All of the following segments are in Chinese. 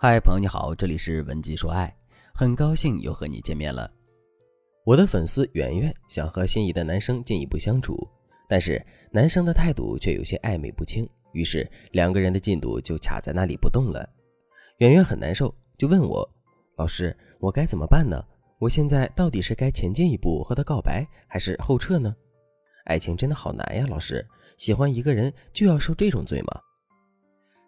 嗨，朋友你好，这里是文姬说爱，很高兴又和你见面了。我的粉丝圆圆想和心仪的男生进一步相处，但是男生的态度却有些暧昧不清，于是两个人的进度就卡在那里不动了。圆圆很难受，就问我：“老师，我该怎么办呢？我现在到底是该前进一步和他告白，还是后撤呢？爱情真的好难呀，老师，喜欢一个人就要受这种罪吗？”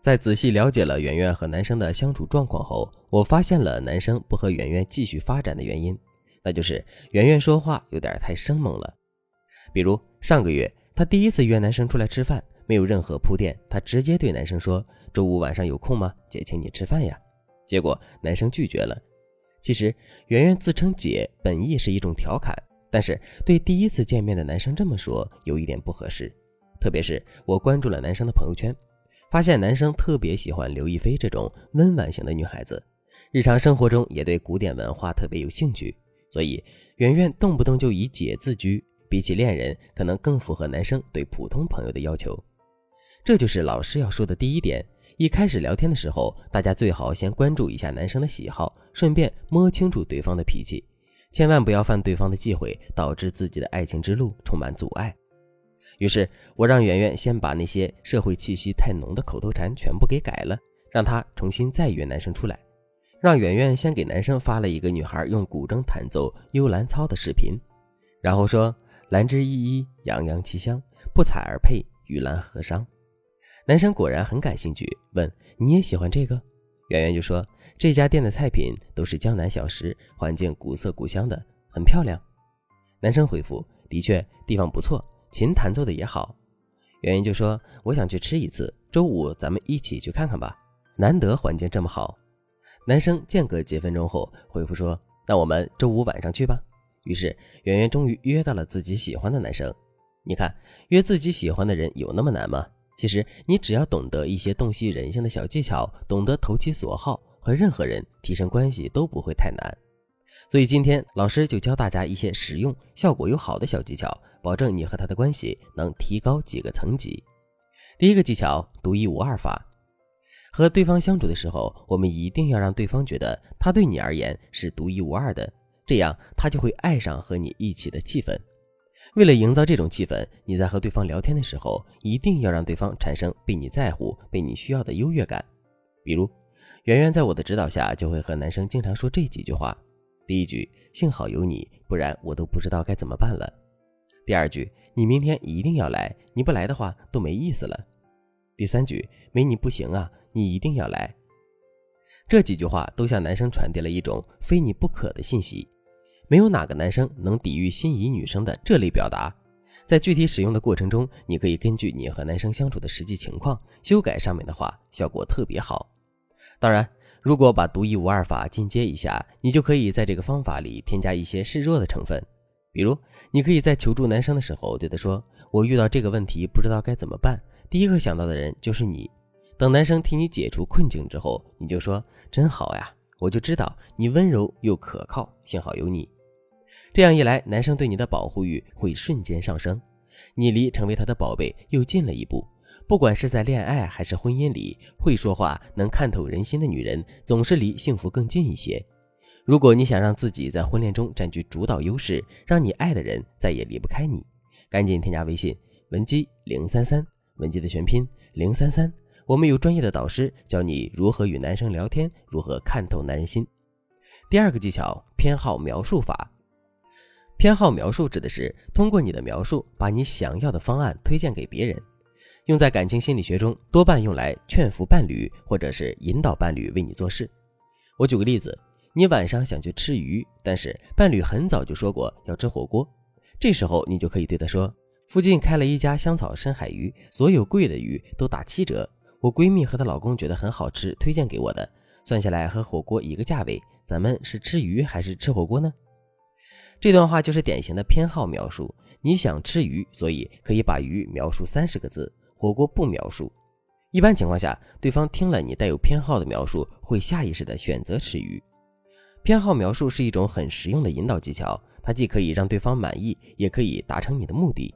在仔细了解了圆圆和男生的相处状况后，我发现了男生不和圆圆继续发展的原因，那就是圆圆说话有点太生猛了。比如上个月，他第一次约男生出来吃饭，没有任何铺垫，他直接对男生说：“周五晚上有空吗？姐请你吃饭呀。”结果男生拒绝了。其实圆圆自称姐，本意是一种调侃，但是对第一次见面的男生这么说，有一点不合适。特别是我关注了男生的朋友圈。发现男生特别喜欢刘亦菲这种温婉型的女孩子，日常生活中也对古典文化特别有兴趣，所以圆圆动不动就以姐自居，比起恋人，可能更符合男生对普通朋友的要求。这就是老师要说的第一点：一开始聊天的时候，大家最好先关注一下男生的喜好，顺便摸清楚对方的脾气，千万不要犯对方的忌讳，导致自己的爱情之路充满阻碍。于是我让圆圆先把那些社会气息太浓的口头禅全部给改了，让他重新再约男生出来。让圆圆先给男生发了一个女孩用古筝弹奏《幽兰操》的视频，然后说：“兰之依依，洋洋其香，不采而配，与兰何伤？”男生果然很感兴趣，问：“你也喜欢这个？”圆圆就说：“这家店的菜品都是江南小食，环境古色古香的，很漂亮。”男生回复：“的确，地方不错。”琴弹奏的也好，圆圆就说：“我想去吃一次，周五咱们一起去看看吧。难得环境这么好。”男生间隔几分钟后回复说：“那我们周五晚上去吧。”于是圆圆终于约到了自己喜欢的男生。你看，约自己喜欢的人有那么难吗？其实你只要懂得一些洞悉人性的小技巧，懂得投其所好，和任何人提升关系都不会太难。所以今天老师就教大家一些实用、效果又好的小技巧，保证你和他的关系能提高几个层级。第一个技巧：独一无二法。和对方相处的时候，我们一定要让对方觉得他对你而言是独一无二的，这样他就会爱上和你一起的气氛。为了营造这种气氛，你在和对方聊天的时候，一定要让对方产生被你在乎、被你需要的优越感。比如，圆圆在我的指导下，就会和男生经常说这几句话。第一句，幸好有你，不然我都不知道该怎么办了。第二句，你明天一定要来，你不来的话都没意思了。第三句，没你不行啊，你一定要来。这几句话都向男生传递了一种非你不可的信息。没有哪个男生能抵御心仪女生的这类表达。在具体使用的过程中，你可以根据你和男生相处的实际情况修改上面的话，效果特别好。当然。如果把独一无二法进阶一下，你就可以在这个方法里添加一些示弱的成分。比如，你可以在求助男生的时候对他说：“我遇到这个问题，不知道该怎么办，第一个想到的人就是你。”等男生替你解除困境之后，你就说：“真好呀，我就知道你温柔又可靠，幸好有你。”这样一来，男生对你的保护欲会瞬间上升，你离成为他的宝贝又近了一步。不管是在恋爱还是婚姻里，会说话、能看透人心的女人，总是离幸福更近一些。如果你想让自己在婚恋中占据主导优势，让你爱的人再也离不开你，赶紧添加微信文姬零三三，文姬的全拼零三三，我们有专业的导师教你如何与男生聊天，如何看透男人心。第二个技巧，偏好描述法。偏好描述指的是通过你的描述，把你想要的方案推荐给别人。用在感情心理学中，多半用来劝服伴侣，或者是引导伴侣为你做事。我举个例子，你晚上想去吃鱼，但是伴侣很早就说过要吃火锅，这时候你就可以对他说：“附近开了一家香草深海鱼，所有贵的鱼都打七折。我闺蜜和她老公觉得很好吃，推荐给我的，算下来和火锅一个价位。咱们是吃鱼还是吃火锅呢？”这段话就是典型的偏好描述。你想吃鱼，所以可以把鱼描述三十个字。火锅不描述，一般情况下，对方听了你带有偏好的描述，会下意识的选择吃鱼。偏好描述是一种很实用的引导技巧，它既可以让对方满意，也可以达成你的目的。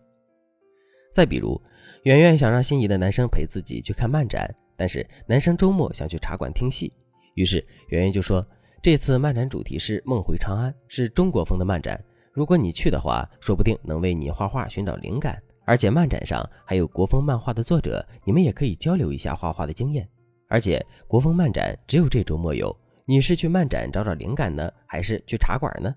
再比如，圆圆想让心仪的男生陪自己去看漫展，但是男生周末想去茶馆听戏，于是圆圆就说：“这次漫展主题是梦回长安，是中国风的漫展。如果你去的话，说不定能为你画画寻找灵感。而且漫展上还有国风漫画的作者，你们也可以交流一下画画的经验。而且国风漫展只有这周末有，你是去漫展找找灵感呢，还是去茶馆呢？”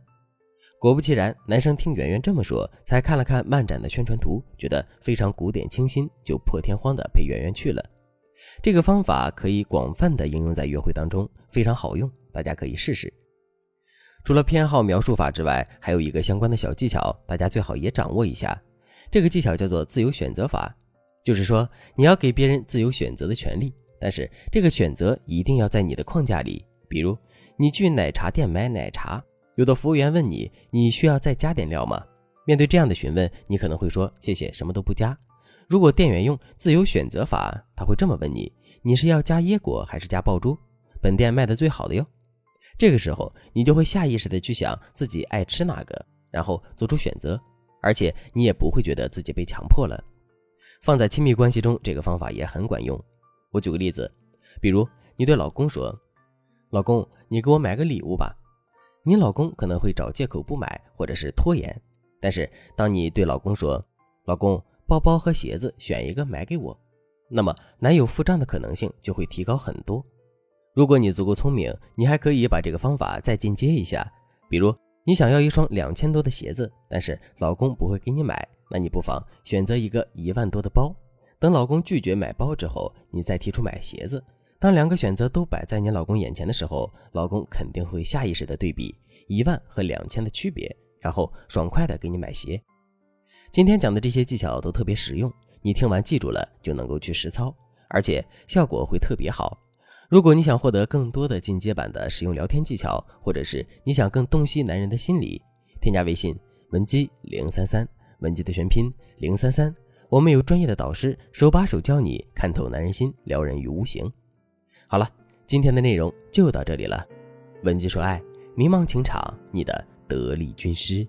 果不其然，男生听圆圆这么说，才看了看漫展的宣传图，觉得非常古典清新，就破天荒的陪圆圆去了。这个方法可以广泛的应用在约会当中，非常好用，大家可以试试。除了偏好描述法之外，还有一个相关的小技巧，大家最好也掌握一下。这个技巧叫做自由选择法，就是说你要给别人自由选择的权利，但是这个选择一定要在你的框架里。比如你去奶茶店买奶茶。有的服务员问你，你需要再加点料吗？面对这样的询问，你可能会说谢谢，什么都不加。如果店员用自由选择法，他会这么问你：你是要加椰果还是加爆珠？本店卖的最好的哟。这个时候，你就会下意识的去想自己爱吃哪个，然后做出选择，而且你也不会觉得自己被强迫了。放在亲密关系中，这个方法也很管用。我举个例子，比如你对老公说：“老公，你给我买个礼物吧。”你老公可能会找借口不买，或者是拖延。但是，当你对老公说：“老公，包包和鞋子选一个买给我”，那么男友付账的可能性就会提高很多。如果你足够聪明，你还可以把这个方法再进阶一下。比如，你想要一双两千多的鞋子，但是老公不会给你买，那你不妨选择一个一万多的包。等老公拒绝买包之后，你再提出买鞋子。当两个选择都摆在你老公眼前的时候，老公肯定会下意识的对比一万和两千的区别，然后爽快的给你买鞋。今天讲的这些技巧都特别实用，你听完记住了就能够去实操，而且效果会特别好。如果你想获得更多的进阶版的实用聊天技巧，或者是你想更洞悉男人的心理，添加微信文姬零三三，文姬的全拼零三三，我们有专业的导师手把手教你看透男人心，撩人于无形。好了，今天的内容就到这里了。文姬说爱，迷茫情场，你的得力军师。